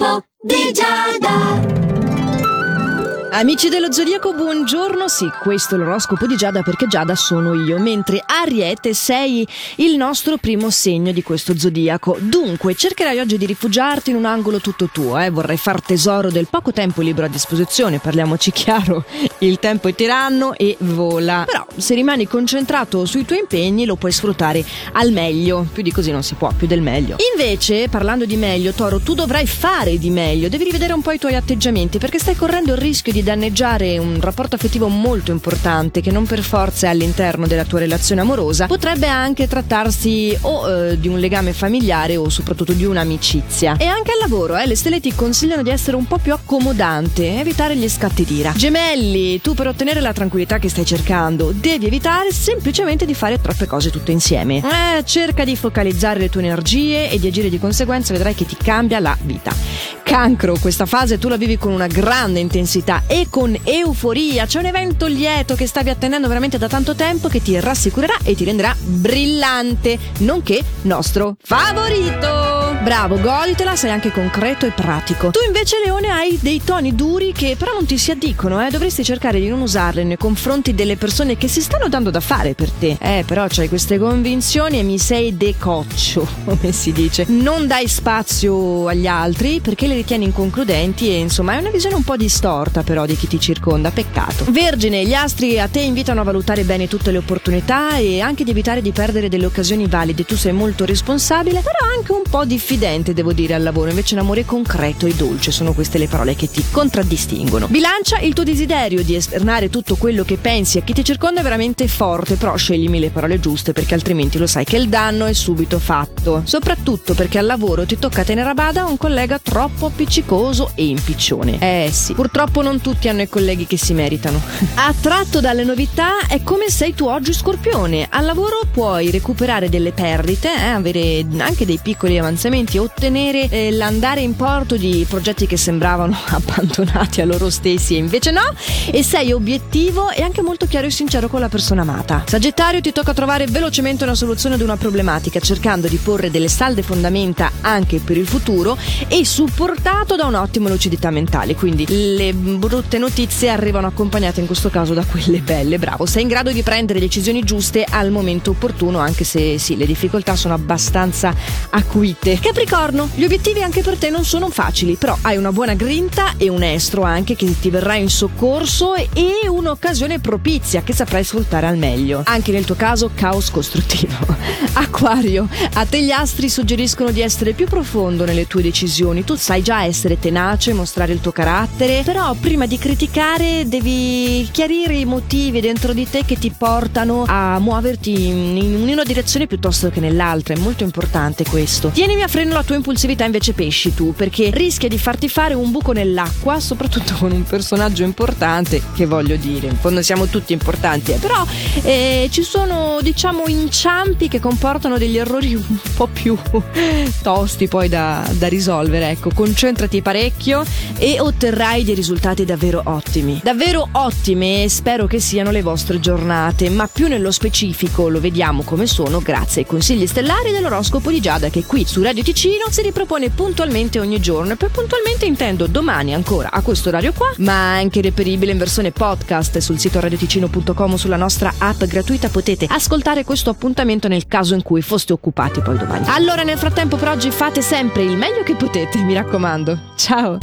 L'oroscopo di Giada. Amici dello Zodiaco, buongiorno. Sì, questo è l'oroscopo di Giada perché Giada sono io, mentre Ariete sei il nostro primo segno di questo zodiaco. Dunque, cercherai oggi di rifugiarti in un angolo tutto tuo, eh? Vorrai far tesoro del poco tempo libero a disposizione, parliamoci chiaro. Il tempo è tiranno e vola. Però, se rimani concentrato sui tuoi impegni, lo puoi sfruttare al meglio. Più di così non si può, più del meglio. Invece, parlando di meglio, Toro, tu dovrai fare di meglio. Devi rivedere un po' i tuoi atteggiamenti perché stai correndo il rischio di di danneggiare un rapporto affettivo molto importante che non per forza è all'interno della tua relazione amorosa, potrebbe anche trattarsi o eh, di un legame familiare o soprattutto di un'amicizia. E anche al lavoro, eh, le stelle ti consigliano di essere un po' più accomodante, evitare gli scatti d'ira. Gemelli, tu per ottenere la tranquillità che stai cercando, devi evitare semplicemente di fare troppe cose tutte insieme. Eh, cerca di focalizzare le tue energie e di agire di conseguenza, vedrai che ti cambia la vita. Cancro, questa fase tu la vivi con una grande intensità e con euforia. C'è un evento lieto che stavi attendendo veramente da tanto tempo che ti rassicurerà e ti renderà brillante, nonché nostro favorito. Bravo, goditela, sei anche concreto e pratico. Tu invece, Leone, hai dei toni duri che però non ti si addicono, eh? Dovresti cercare di non usarli nei confronti delle persone che si stanno dando da fare per te. Eh, però c'hai queste convinzioni e mi sei decoccio, come si dice. Non dai spazio agli altri perché le ritieni inconcludenti e insomma è una visione un po' distorta però di chi ti circonda, peccato. Vergine, gli astri a te invitano a valutare bene tutte le opportunità e anche di evitare di perdere delle occasioni valide. Tu sei molto responsabile, però anche un po' difficile diffidente, devo dire, al lavoro, invece l'amore concreto e dolce sono queste le parole che ti contraddistinguono. Bilancia il tuo desiderio di esternare tutto quello che pensi a chi ti circonda è veramente forte, però sceglimi le parole giuste perché altrimenti lo sai che il danno è subito fatto. Soprattutto perché al lavoro ti tocca tenere a bada un collega troppo appiccicoso e impiccione. Eh sì, purtroppo non tutti hanno i colleghi che si meritano. Attratto dalle novità è come sei tu oggi scorpione. Al lavoro puoi recuperare delle perdite, eh, avere anche dei piccoli avanzamenti investimenti, ottenere eh, l'andare in porto di progetti che sembravano abbandonati a loro stessi e invece no, e sei obiettivo e anche molto chiaro e sincero con la persona amata. Sagittario ti tocca trovare velocemente una soluzione ad una problematica cercando di porre delle salde fondamenta anche per il futuro e supportato da un'ottima lucidità mentale, quindi le brutte notizie arrivano accompagnate in questo caso da quelle belle, bravo, sei in grado di prendere decisioni giuste al momento opportuno anche se sì, le difficoltà sono abbastanza acuite. Capricorno, gli obiettivi anche per te non sono facili, però hai una buona grinta e un estro anche che ti verrà in soccorso e un'occasione propizia che saprai sfruttare al meglio. Anche nel tuo caso, caos costruttivo. Acquario, a te gli astri suggeriscono di essere più profondo nelle tue decisioni. Tu sai già essere tenace, mostrare il tuo carattere, però prima di criticare devi chiarire i motivi dentro di te che ti portano a muoverti in una direzione piuttosto che nell'altra. È molto importante questo. Tienimi a freno la tua impulsività invece pesci tu, perché rischia di farti fare un buco nell'acqua, soprattutto con un personaggio importante, che voglio dire, in fondo siamo tutti importanti, eh, però eh, ci sono diciamo inciampi che comportano degli errori un po' più tosti poi da, da risolvere, ecco, concentrati parecchio e otterrai dei risultati davvero ottimi. Davvero ottime spero che siano le vostre giornate, ma più nello specifico lo vediamo come sono grazie ai consigli stellari dell'oroscopo di Giada che qui su Radio Ticino si ripropone puntualmente ogni giorno e per puntualmente intendo domani ancora a questo orario qua, ma anche reperibile in versione podcast sul sito radioticino.com sulla nostra app gratuita potete ascoltare questo appuntamento nel caso in cui foste occupati poi domani. Allora nel frattempo per oggi fate sempre il meglio che potete, mi raccomando. Ciao!